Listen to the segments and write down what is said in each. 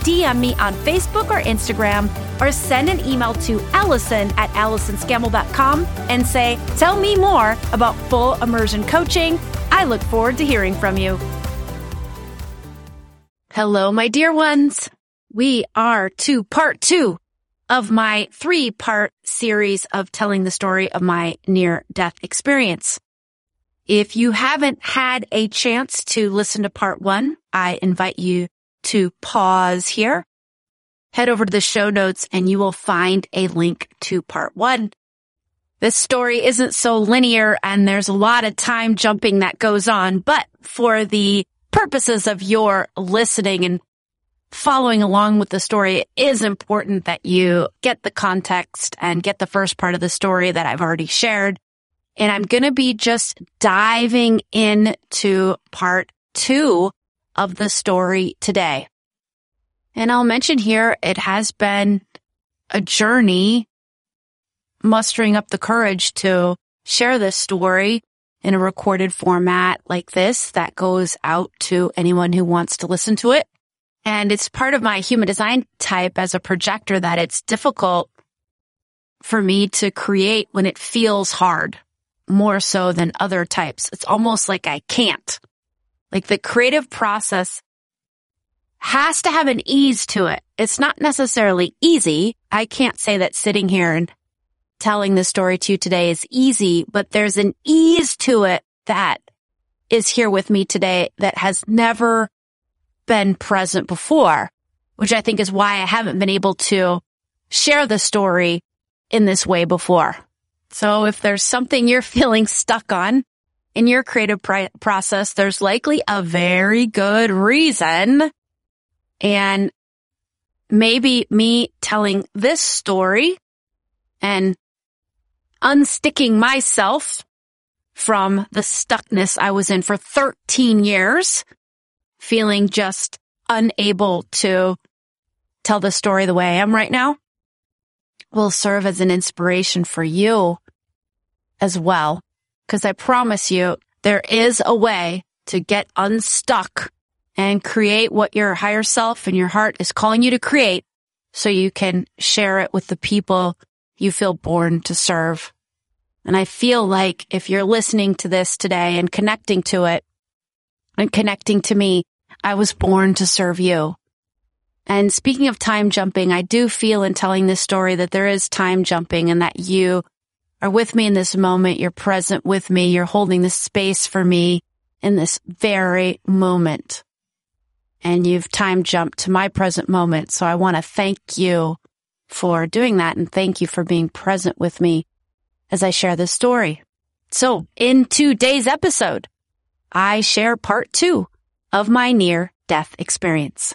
DM me on Facebook or Instagram or send an email to Allison at AllisonScammell.com and say, Tell me more about full immersion coaching. I look forward to hearing from you. Hello, my dear ones. We are to part two of my three part series of telling the story of my near death experience. If you haven't had a chance to listen to part one, I invite you to pause here, head over to the show notes and you will find a link to part one. This story isn't so linear and there's a lot of time jumping that goes on, but for the purposes of your listening and following along with the story, it is important that you get the context and get the first part of the story that I've already shared. And I'm going to be just diving into part two of the story today. And I'll mention here, it has been a journey mustering up the courage to share this story in a recorded format like this that goes out to anyone who wants to listen to it. And it's part of my human design type as a projector that it's difficult for me to create when it feels hard more so than other types. It's almost like I can't. Like the creative process has to have an ease to it. It's not necessarily easy. I can't say that sitting here and telling the story to you today is easy, but there's an ease to it that is here with me today that has never been present before, which I think is why I haven't been able to share the story in this way before. So if there's something you're feeling stuck on in your creative pr- process, there's likely a very good reason. And maybe me telling this story and unsticking myself from the stuckness I was in for 13 years, feeling just unable to tell the story the way I am right now will serve as an inspiration for you as well. Cause I promise you there is a way to get unstuck and create what your higher self and your heart is calling you to create so you can share it with the people you feel born to serve. And I feel like if you're listening to this today and connecting to it and connecting to me, I was born to serve you. And speaking of time jumping, I do feel in telling this story that there is time jumping and that you are with me in this moment. You're present with me. You're holding the space for me in this very moment. And you've time jumped to my present moment. So I want to thank you for doing that and thank you for being present with me as I share this story. So in today's episode, I share part two of my near death experience.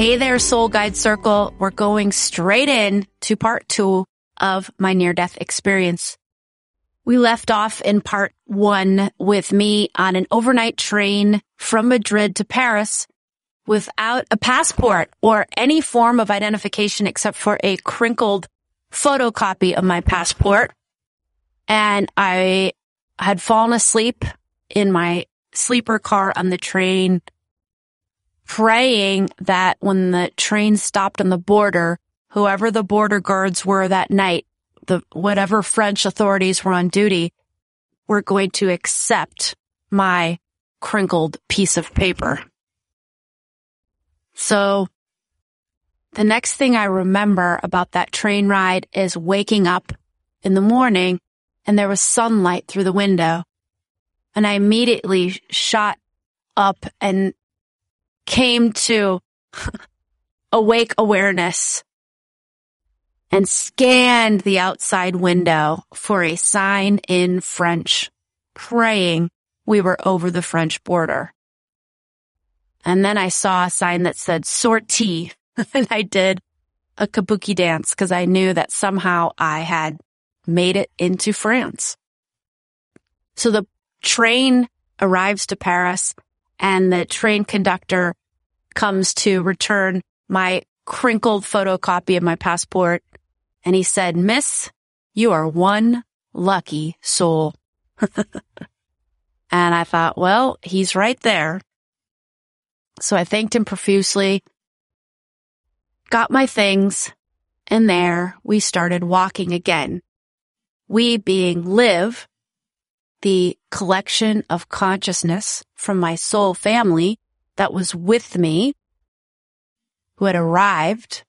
Hey there, Soul Guide Circle. We're going straight in to part two of my near death experience. We left off in part one with me on an overnight train from Madrid to Paris without a passport or any form of identification except for a crinkled photocopy of my passport. And I had fallen asleep in my sleeper car on the train, praying that when the train stopped on the border, whoever the border guards were that night the whatever French authorities were on duty were going to accept my crinkled piece of paper. So the next thing I remember about that train ride is waking up in the morning and there was sunlight through the window. And I immediately shot up and came to awake awareness and scanned the outside window for a sign in French, praying we were over the French border. And then I saw a sign that said sortie and I did a kabuki dance because I knew that somehow I had made it into France. So the train arrives to Paris and the train conductor comes to return my crinkled photocopy of my passport. And he said, Miss, you are one lucky soul. and I thought, well, he's right there. So I thanked him profusely, got my things, and there we started walking again. We being Liv, the collection of consciousness from my soul family that was with me, who had arrived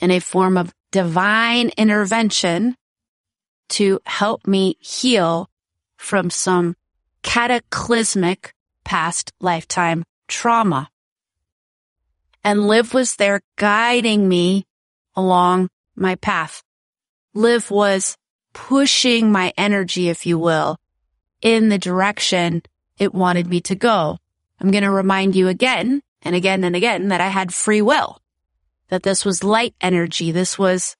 in a form of divine intervention to help me heal from some cataclysmic past lifetime trauma. And Liv was there guiding me along my path. Liv was pushing my energy, if you will, in the direction it wanted me to go. I'm going to remind you again and again and again that I had free will, that this was light energy. This was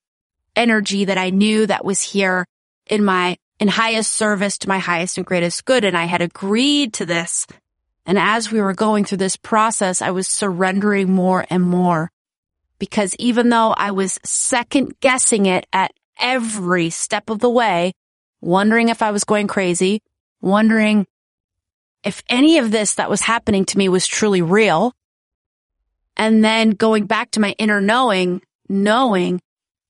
energy that I knew that was here in my, in highest service to my highest and greatest good. And I had agreed to this. And as we were going through this process, I was surrendering more and more because even though I was second guessing it at every step of the way, wondering if I was going crazy, wondering if any of this that was happening to me was truly real. And then going back to my inner knowing, knowing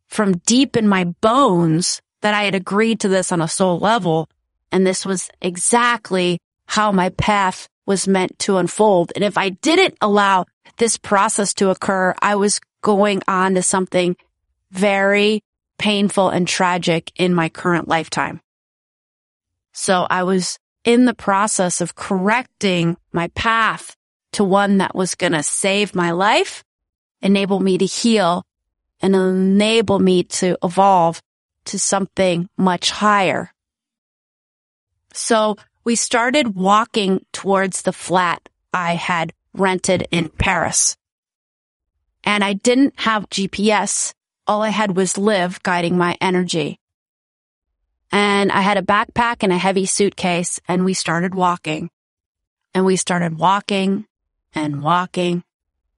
from deep in my bones that I had agreed to this on a soul level. And this was exactly how my path was meant to unfold. And if I didn't allow this process to occur, I was going on to something very painful and tragic in my current lifetime. So I was in the process of correcting my path to one that was going to save my life, enable me to heal and enable me to evolve to something much higher. So we started walking towards the flat I had rented in Paris. And I didn't have GPS all I had was Liv guiding my energy. And I had a backpack and a heavy suitcase and we started walking and we started walking and walking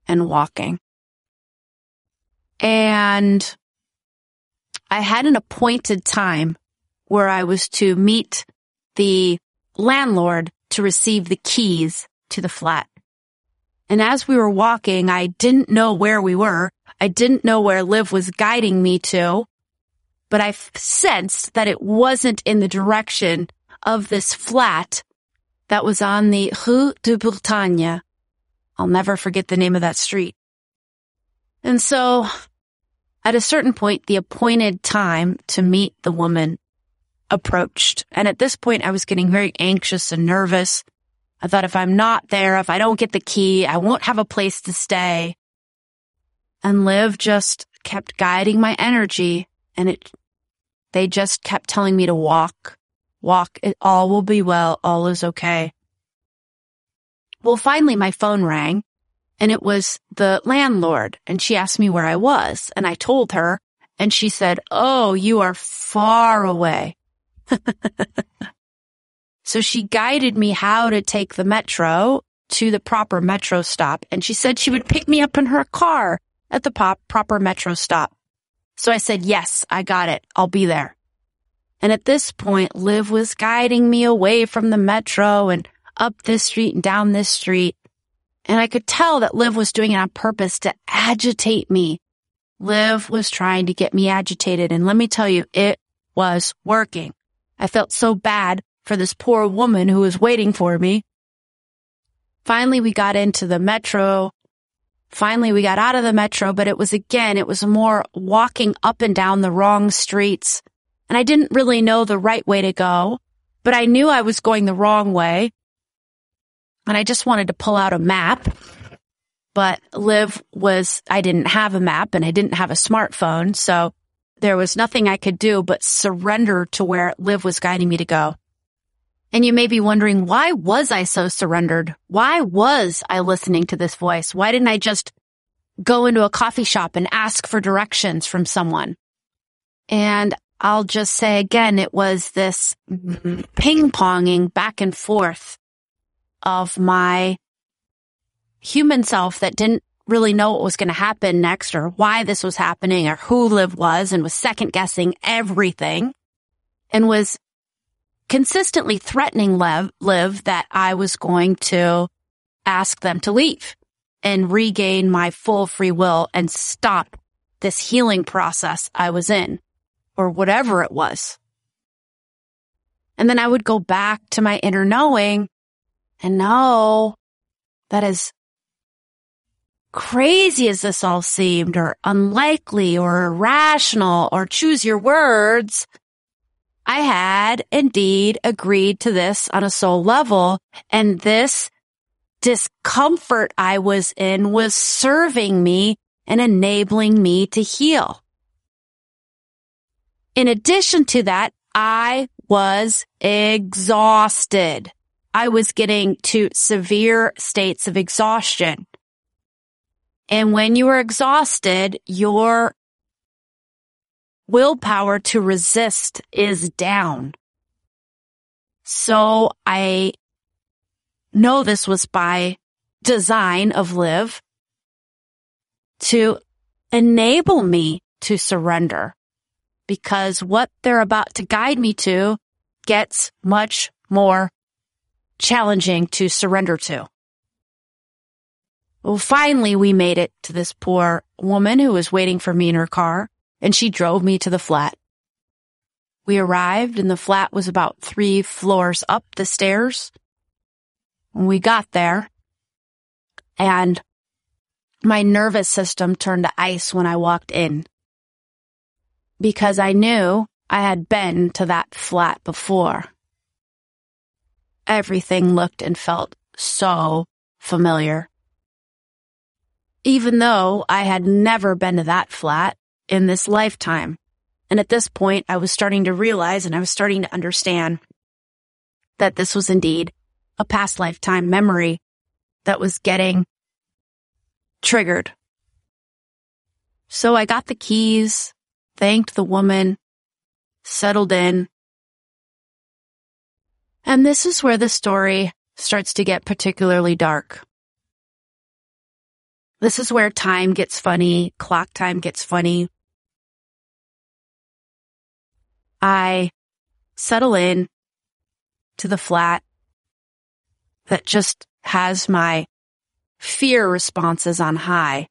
and walking. And I had an appointed time where I was to meet the landlord to receive the keys to the flat. And as we were walking, I didn't know where we were. I didn't know where Liv was guiding me to, but I sensed that it wasn't in the direction of this flat that was on the Rue de Bretagne. I'll never forget the name of that street. And so at a certain point, the appointed time to meet the woman approached. And at this point, I was getting very anxious and nervous. I thought if I'm not there, if I don't get the key, I won't have a place to stay. And Liv just kept guiding my energy and it, they just kept telling me to walk, walk. It all will be well. All is okay. Well, finally my phone rang and it was the landlord and she asked me where I was and I told her and she said, Oh, you are far away. so she guided me how to take the metro to the proper metro stop and she said she would pick me up in her car at the pop proper metro stop. So I said, yes, I got it. I'll be there. And at this point, Liv was guiding me away from the metro and up this street and down this street. And I could tell that Liv was doing it on purpose to agitate me. Liv was trying to get me agitated. And let me tell you, it was working. I felt so bad for this poor woman who was waiting for me. Finally, we got into the metro. Finally, we got out of the metro, but it was again, it was more walking up and down the wrong streets. And I didn't really know the right way to go, but I knew I was going the wrong way. And I just wanted to pull out a map. But Liv was, I didn't have a map and I didn't have a smartphone. So there was nothing I could do but surrender to where Liv was guiding me to go. And you may be wondering, why was I so surrendered? Why was I listening to this voice? Why didn't I just go into a coffee shop and ask for directions from someone? And I'll just say again, it was this ping ponging back and forth of my human self that didn't really know what was going to happen next or why this was happening or who Liv was and was second guessing everything and was consistently threatening Liv, Liv that I was going to ask them to leave and regain my full free will and stop this healing process I was in or whatever it was. And then I would go back to my inner knowing and know that as crazy as this all seemed or unlikely or irrational or choose your words, I had indeed agreed to this on a soul level and this discomfort I was in was serving me and enabling me to heal. In addition to that, I was exhausted. I was getting to severe states of exhaustion. And when you are exhausted, your willpower to resist is down. So I know this was by design of Liv to enable me to surrender because what they're about to guide me to gets much more challenging to surrender to. Well, finally we made it to this poor woman who was waiting for me in her car and she drove me to the flat. We arrived and the flat was about three floors up the stairs. When we got there and my nervous system turned to ice when I walked in because I knew I had been to that flat before. Everything looked and felt so familiar. Even though I had never been to that flat, in this lifetime. And at this point, I was starting to realize and I was starting to understand that this was indeed a past lifetime memory that was getting triggered. So I got the keys, thanked the woman, settled in. And this is where the story starts to get particularly dark. This is where time gets funny, clock time gets funny. I settle in to the flat that just has my fear responses on high.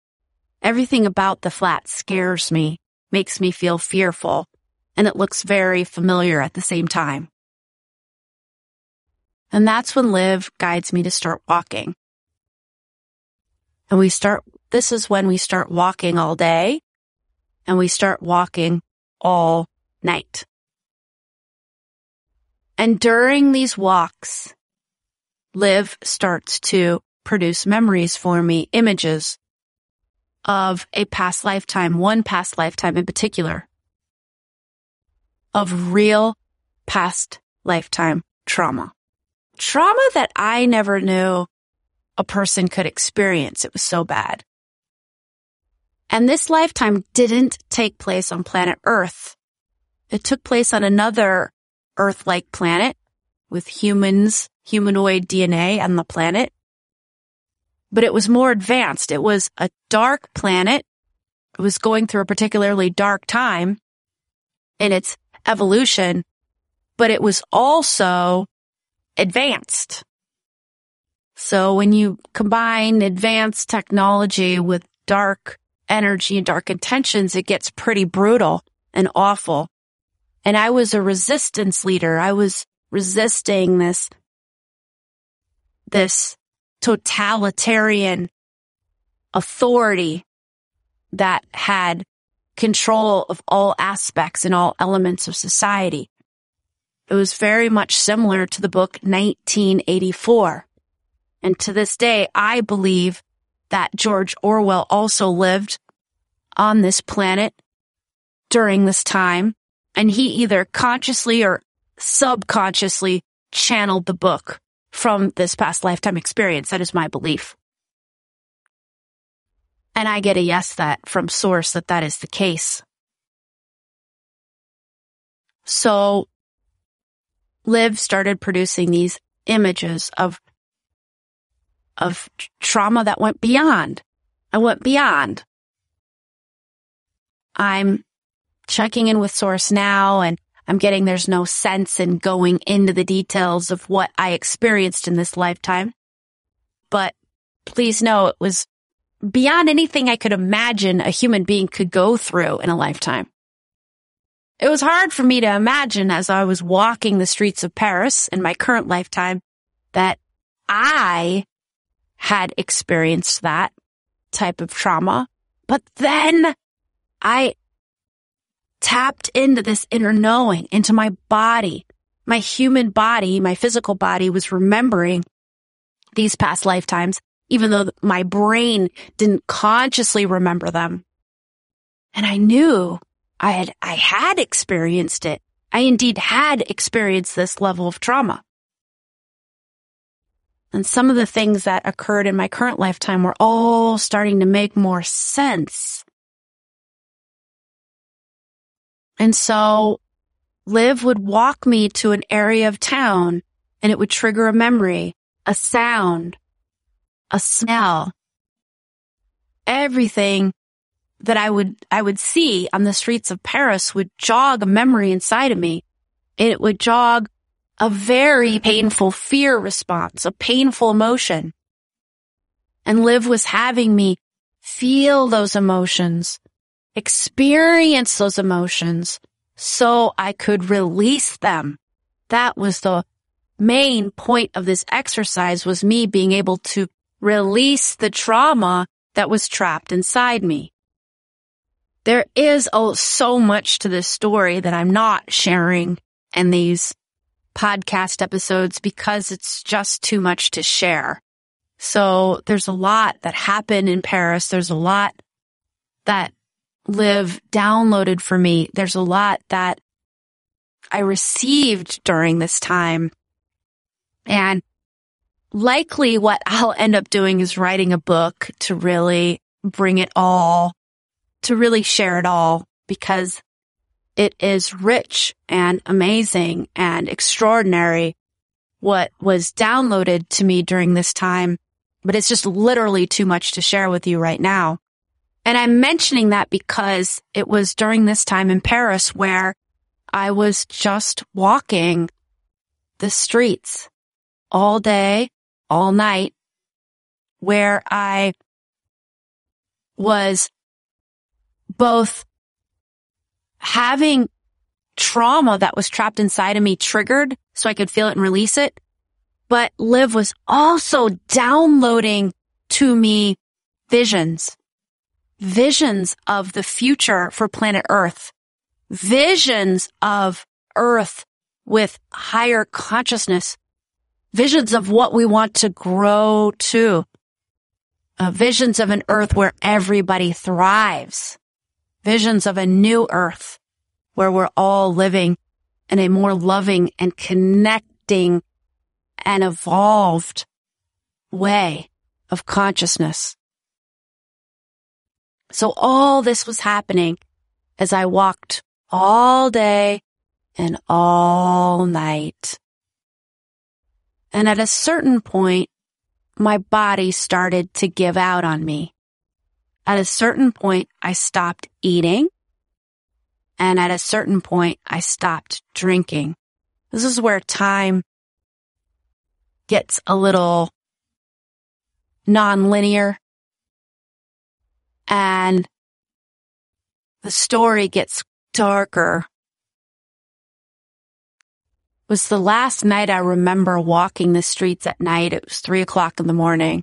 Everything about the flat scares me, makes me feel fearful, and it looks very familiar at the same time. And that's when Liv guides me to start walking. And we start, this is when we start walking all day and we start walking all night. And during these walks, Liv starts to produce memories for me, images of a past lifetime, one past lifetime in particular, of real past lifetime trauma. Trauma that I never knew a person could experience. It was so bad. And this lifetime didn't take place on planet Earth. It took place on another Earth-like planet with humans, humanoid DNA on the planet. But it was more advanced. It was a dark planet. It was going through a particularly dark time in its evolution, but it was also advanced. So when you combine advanced technology with dark energy and dark intentions, it gets pretty brutal and awful. And I was a resistance leader. I was resisting this, this totalitarian authority that had control of all aspects and all elements of society. It was very much similar to the book 1984. And to this day, I believe that George Orwell also lived on this planet during this time. And he either consciously or subconsciously channeled the book from this past lifetime experience. That is my belief. And I get a yes that from source that that is the case. So Liv started producing these images of, of trauma that went beyond. I went beyond. I'm checking in with source now and I'm getting there's no sense in going into the details of what I experienced in this lifetime. But please know it was beyond anything I could imagine a human being could go through in a lifetime. It was hard for me to imagine as I was walking the streets of Paris in my current lifetime that I had experienced that type of trauma. But then I tapped into this inner knowing, into my body. My human body, my physical body was remembering these past lifetimes even though my brain didn't consciously remember them. And I knew I had, I had experienced it. I indeed had experienced this level of trauma. And some of the things that occurred in my current lifetime were all starting to make more sense. And so Liv would walk me to an area of town and it would trigger a memory, a sound, a smell, everything that I would, I would see on the streets of Paris would jog a memory inside of me. It would jog a very painful fear response, a painful emotion. And Liv was having me feel those emotions, experience those emotions so I could release them. That was the main point of this exercise was me being able to release the trauma that was trapped inside me. There is oh, so much to this story that I'm not sharing in these podcast episodes because it's just too much to share. So there's a lot that happened in Paris. There's a lot that Liv downloaded for me. There's a lot that I received during this time. And likely what I'll end up doing is writing a book to really bring it all, to really share it all because it is rich and amazing and extraordinary what was downloaded to me during this time, but it's just literally too much to share with you right now. And I'm mentioning that because it was during this time in Paris where I was just walking the streets all day, all night where I was both having trauma that was trapped inside of me triggered so I could feel it and release it. But Liv was also downloading to me visions, visions of the future for planet Earth, visions of Earth with higher consciousness, visions of what we want to grow to, uh, visions of an earth where everybody thrives, visions of a new earth where we're all living in a more loving and connecting and evolved way of consciousness. So all this was happening as I walked all day and all night. And at a certain point, my body started to give out on me. At a certain point, I stopped eating. And at a certain point, I stopped drinking. This is where time gets a little nonlinear and the story gets darker. was the last night I remember walking the streets at night. It was three o'clock in the morning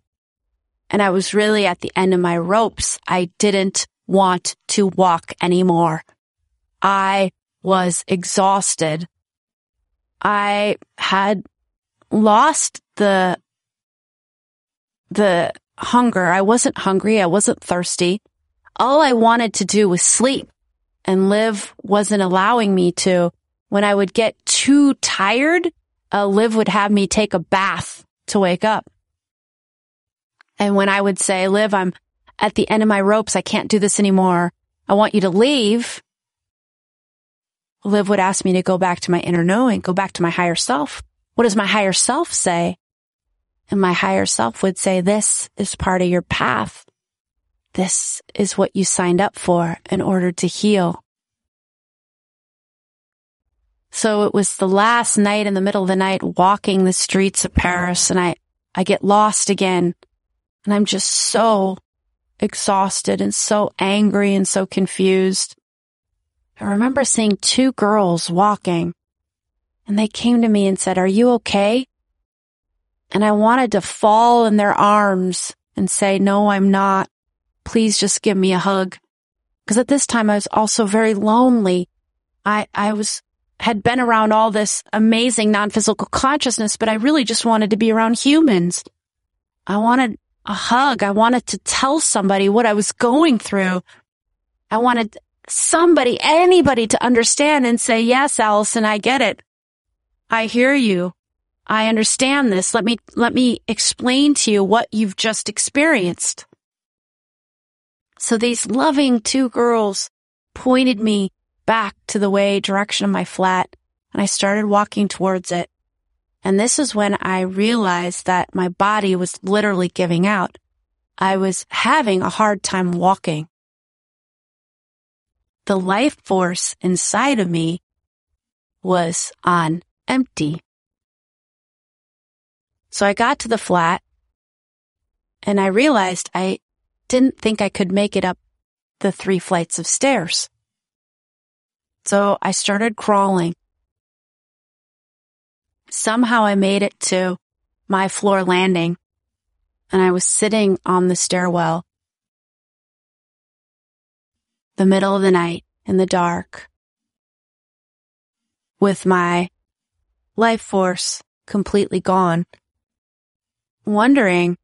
and I was really at the end of my ropes. I didn't want to walk anymore. I was exhausted. I had lost the, the hunger. I wasn't hungry. I wasn't thirsty. All I wanted to do was sleep and Liv wasn't allowing me to. When I would get too tired, uh, would have me take a bath to wake up. And when I would say, Liv, I'm at the end of my ropes. I can't do this anymore. I want you to leave. Liv would ask me to go back to my inner knowing, go back to my higher self. What does my higher self say? And my higher self would say, this is part of your path. This is what you signed up for in order to heal. So it was the last night in the middle of the night walking the streets of Paris and I, I get lost again and I'm just so exhausted and so angry and so confused. I remember seeing two girls walking and they came to me and said, are you okay? And I wanted to fall in their arms and say, no, I'm not. Please just give me a hug. Cause at this time I was also very lonely. I, I was, had been around all this amazing non-physical consciousness, but I really just wanted to be around humans. I wanted a hug. I wanted to tell somebody what I was going through. I wanted somebody, anybody to understand and say, yes, Allison, I get it. I hear you. I understand this. Let me, let me explain to you what you've just experienced. So these loving two girls pointed me back to the way direction of my flat and I started walking towards it. And this is when I realized that my body was literally giving out. I was having a hard time walking. The life force inside of me was on empty. So I got to the flat and I realized I didn't think I could make it up the three flights of stairs. So I started crawling. Somehow I made it to my floor landing and I was sitting on the stairwell, the middle of the night in the dark with my life force completely gone, wondering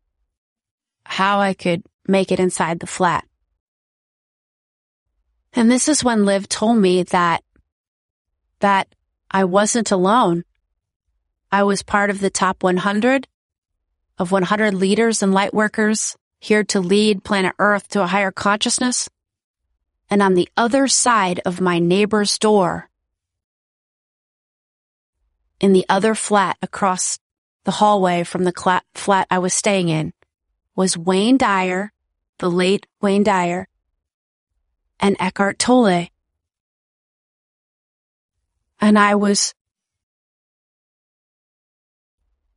how I could make it inside the flat. And this is when Liv told me that, that I wasn't alone I was part of the top 100 of 100 leaders and light workers here to lead planet Earth to a higher consciousness. And on the other side of my neighbor's door, in the other flat across the hallway from the flat I was staying in, was Wayne Dyer, the late Wayne Dyer, and Eckhart Tolle. And I was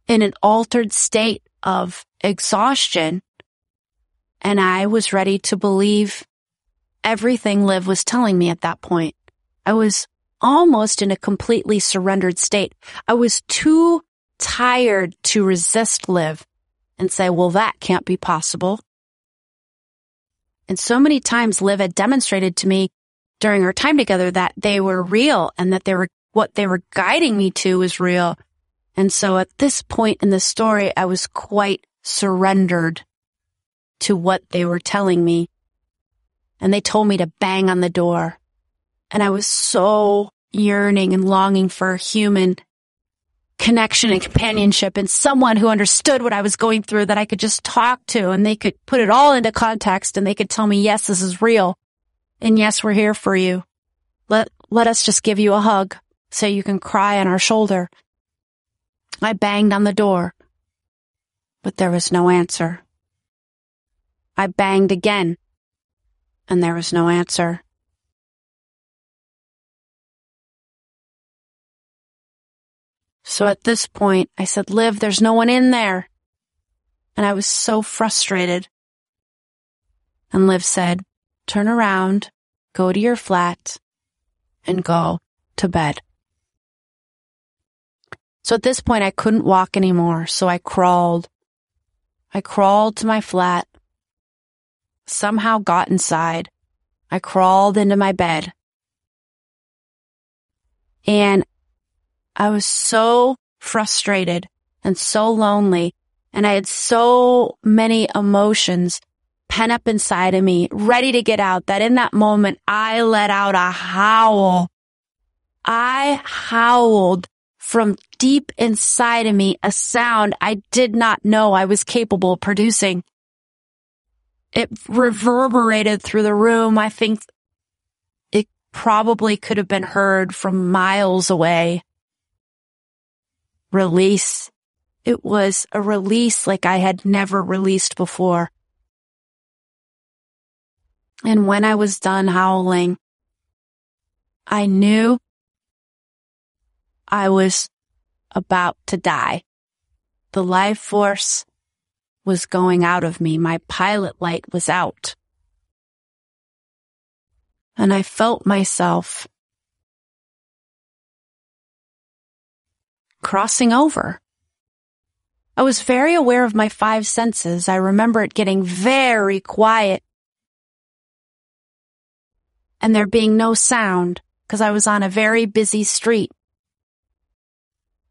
in an altered state of exhaustion. And I was ready to believe everything Liv was telling me at that point. I was almost in a completely surrendered state. I was too tired to resist Liv and say, well, that can't be possible. And so many times Liv had demonstrated to me during our time together that they were real and that they were, what they were guiding me to was real. And so at this point in the story, I was quite surrendered to what they were telling me. And they told me to bang on the door. And I was so yearning and longing for a human connection and companionship and someone who understood what I was going through that I could just talk to and they could put it all into context and they could tell me, yes, this is real. And yes, we're here for you. Let, let us just give you a hug so you can cry on our shoulder I banged on the door, but there was no answer. I banged again, and there was no answer. So at this point, I said, Liv, there's no one in there. And I was so frustrated. And Liv said, turn around, go to your flat, and go to bed. So at this point, I couldn't walk anymore. So I crawled. I crawled to my flat, somehow got inside. I crawled into my bed. And I was so frustrated and so lonely. And I had so many emotions pent up inside of me, ready to get out that in that moment, I let out a howl. I howled from deep inside of me, a sound I did not know I was capable of producing. It reverberated through the room. I think it probably could have been heard from miles away. Release. It was a release like I had never released before. And when I was done howling, I knew I was about to die. The life force was going out of me. My pilot light was out. And I felt myself crossing over. I was very aware of my five senses. I remember it getting very quiet and there being no sound because I was on a very busy street.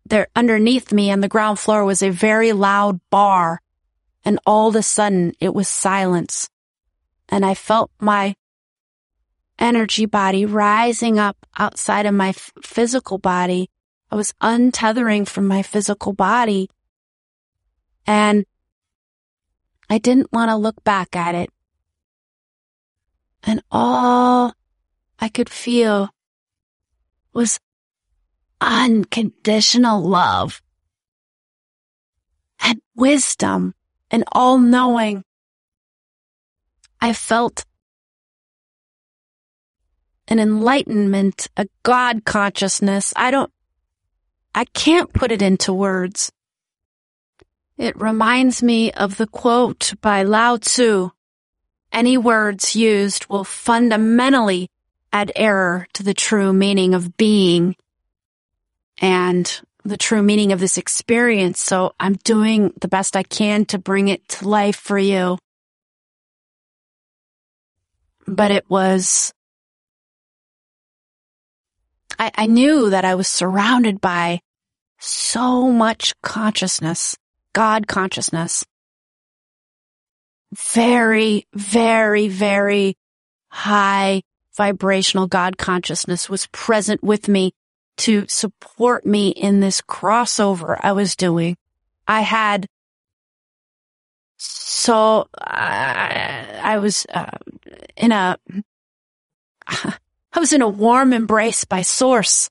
There, underneath me on the ground floor was a very loud bar and all of a sudden it was silence and I felt my energy body rising up outside of my f- physical body. I was untethering from my physical body and I didn't want to look back at it. And all I could feel was unconditional love and wisdom and all knowing. I felt an enlightenment, a God consciousness. I don't, I can't put it into words. It reminds me of the quote by Lao Tzu. Any words used will fundamentally add error to the true meaning of being and the true meaning of this experience. So I'm doing the best I can to bring it to life for you. But it was, I, I knew that I was surrounded by so much consciousness, God consciousness. Very, very, very high vibrational God consciousness was present with me to support me in this crossover I was doing. I had so I, was uh, in a I was in a warm embrace by source.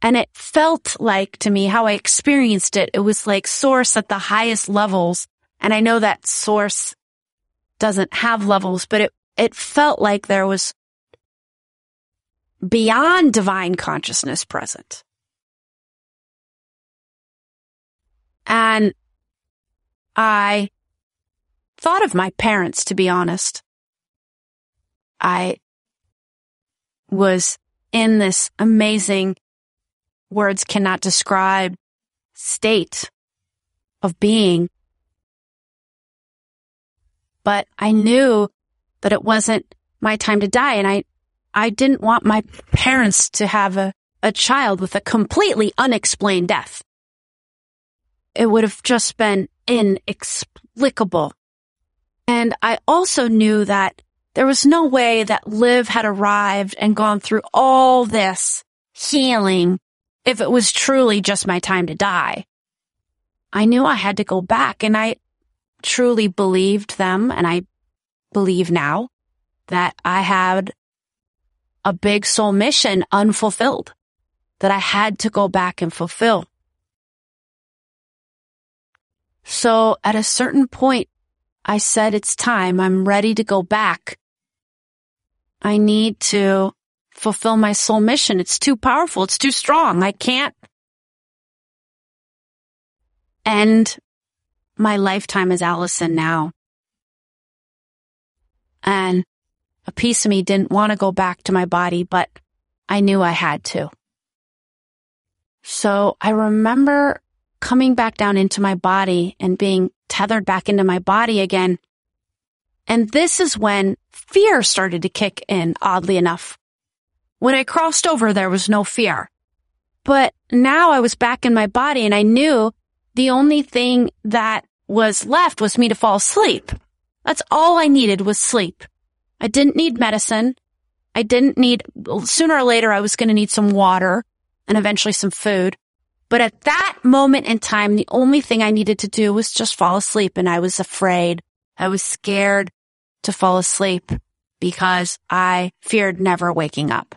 And it felt like to me how I experienced it. It was like source at the highest levels. And I know that source doesn't have levels, but it, it felt like there was beyond divine consciousness present. And I thought of my parents, to be honest. I was in this amazing words cannot describe state of being. But I knew that it wasn't my time to die. And I, I didn't want my parents to have a, a child with a completely unexplained death. It would have just been inexplicable. And I also knew that there was no way that Liv had arrived and gone through all this healing if it was truly just my time to die. I knew I had to go back and I truly believed them and I believe now that I had a big soul mission unfulfilled that I had to go back and fulfill. So at a certain point, I said, it's time. I'm ready to go back. I need to fulfill my soul mission. It's too powerful. It's too strong. I can't end my lifetime as Allison now. And a piece of me didn't want to go back to my body, but I knew I had to. So I remember coming back down into my body and being tethered back into my body again. And this is when fear started to kick in, oddly enough. When I crossed over, there was no fear. But now I was back in my body and I knew the only thing that was left was me to fall asleep. That's all I needed was sleep. I didn't need medicine. I didn't need, sooner or later, I was going to need some water and eventually some food. But at that moment in time, the only thing I needed to do was just fall asleep. And I was afraid. I was scared to fall asleep because I feared never waking up.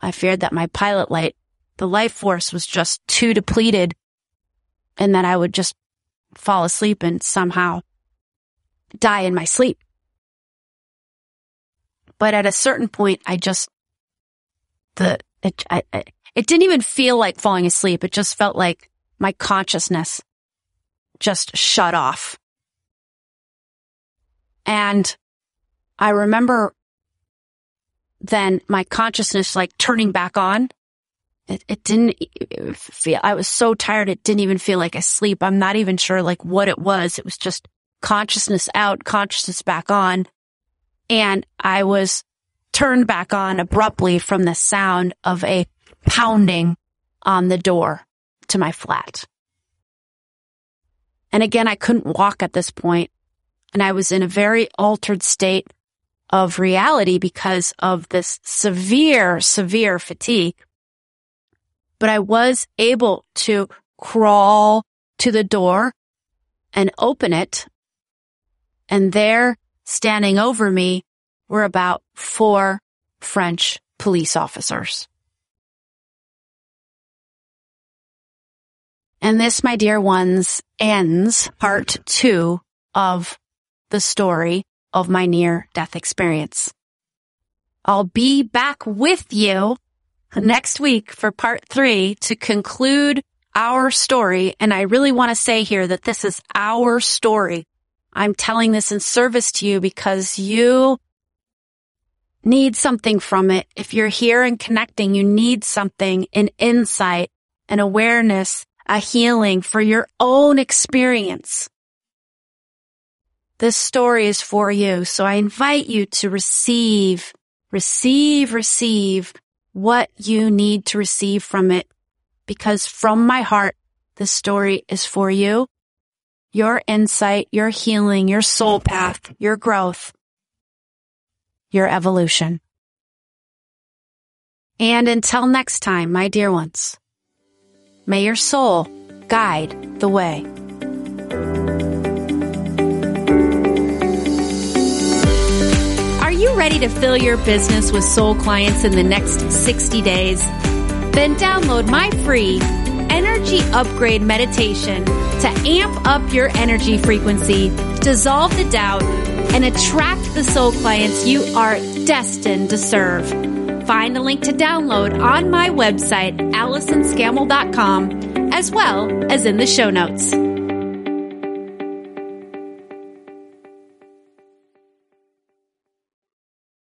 I feared that my pilot light, the life force was just too depleted and that I would just fall asleep and somehow die in my sleep. But at a certain point, I just, the, it, I, it didn't even feel like falling asleep. It just felt like my consciousness just shut off. And I remember then my consciousness like turning back on. It, it didn't feel, I was so tired. It didn't even feel like a sleep. I'm not even sure like what it was. It was just consciousness out, consciousness back on. And I was turned back on abruptly from the sound of a pounding on the door to my flat. And again, I couldn't walk at this point, and I was in a very altered state of reality because of this severe, severe fatigue. But I was able to crawl to the door and open it. And there, standing over me, were about four French police officers. And this, my dear ones, ends part two of the story of my near death experience. I'll be back with you next week for part three to conclude our story. And I really want to say here that this is our story. I'm telling this in service to you because you need something from it. If you're here and connecting, you need something, an insight, an awareness, a healing for your own experience. This story is for you. So I invite you to receive, receive, receive what you need to receive from it. Because from my heart, this story is for you, your insight, your healing, your soul path, your growth your evolution. And until next time, my dear ones, may your soul guide the way. Ready to fill your business with soul clients in the next 60 days? Then download my free energy upgrade meditation to amp up your energy frequency, dissolve the doubt, and attract the soul clients you are destined to serve. Find a link to download on my website, AllisonScammell.com, as well as in the show notes.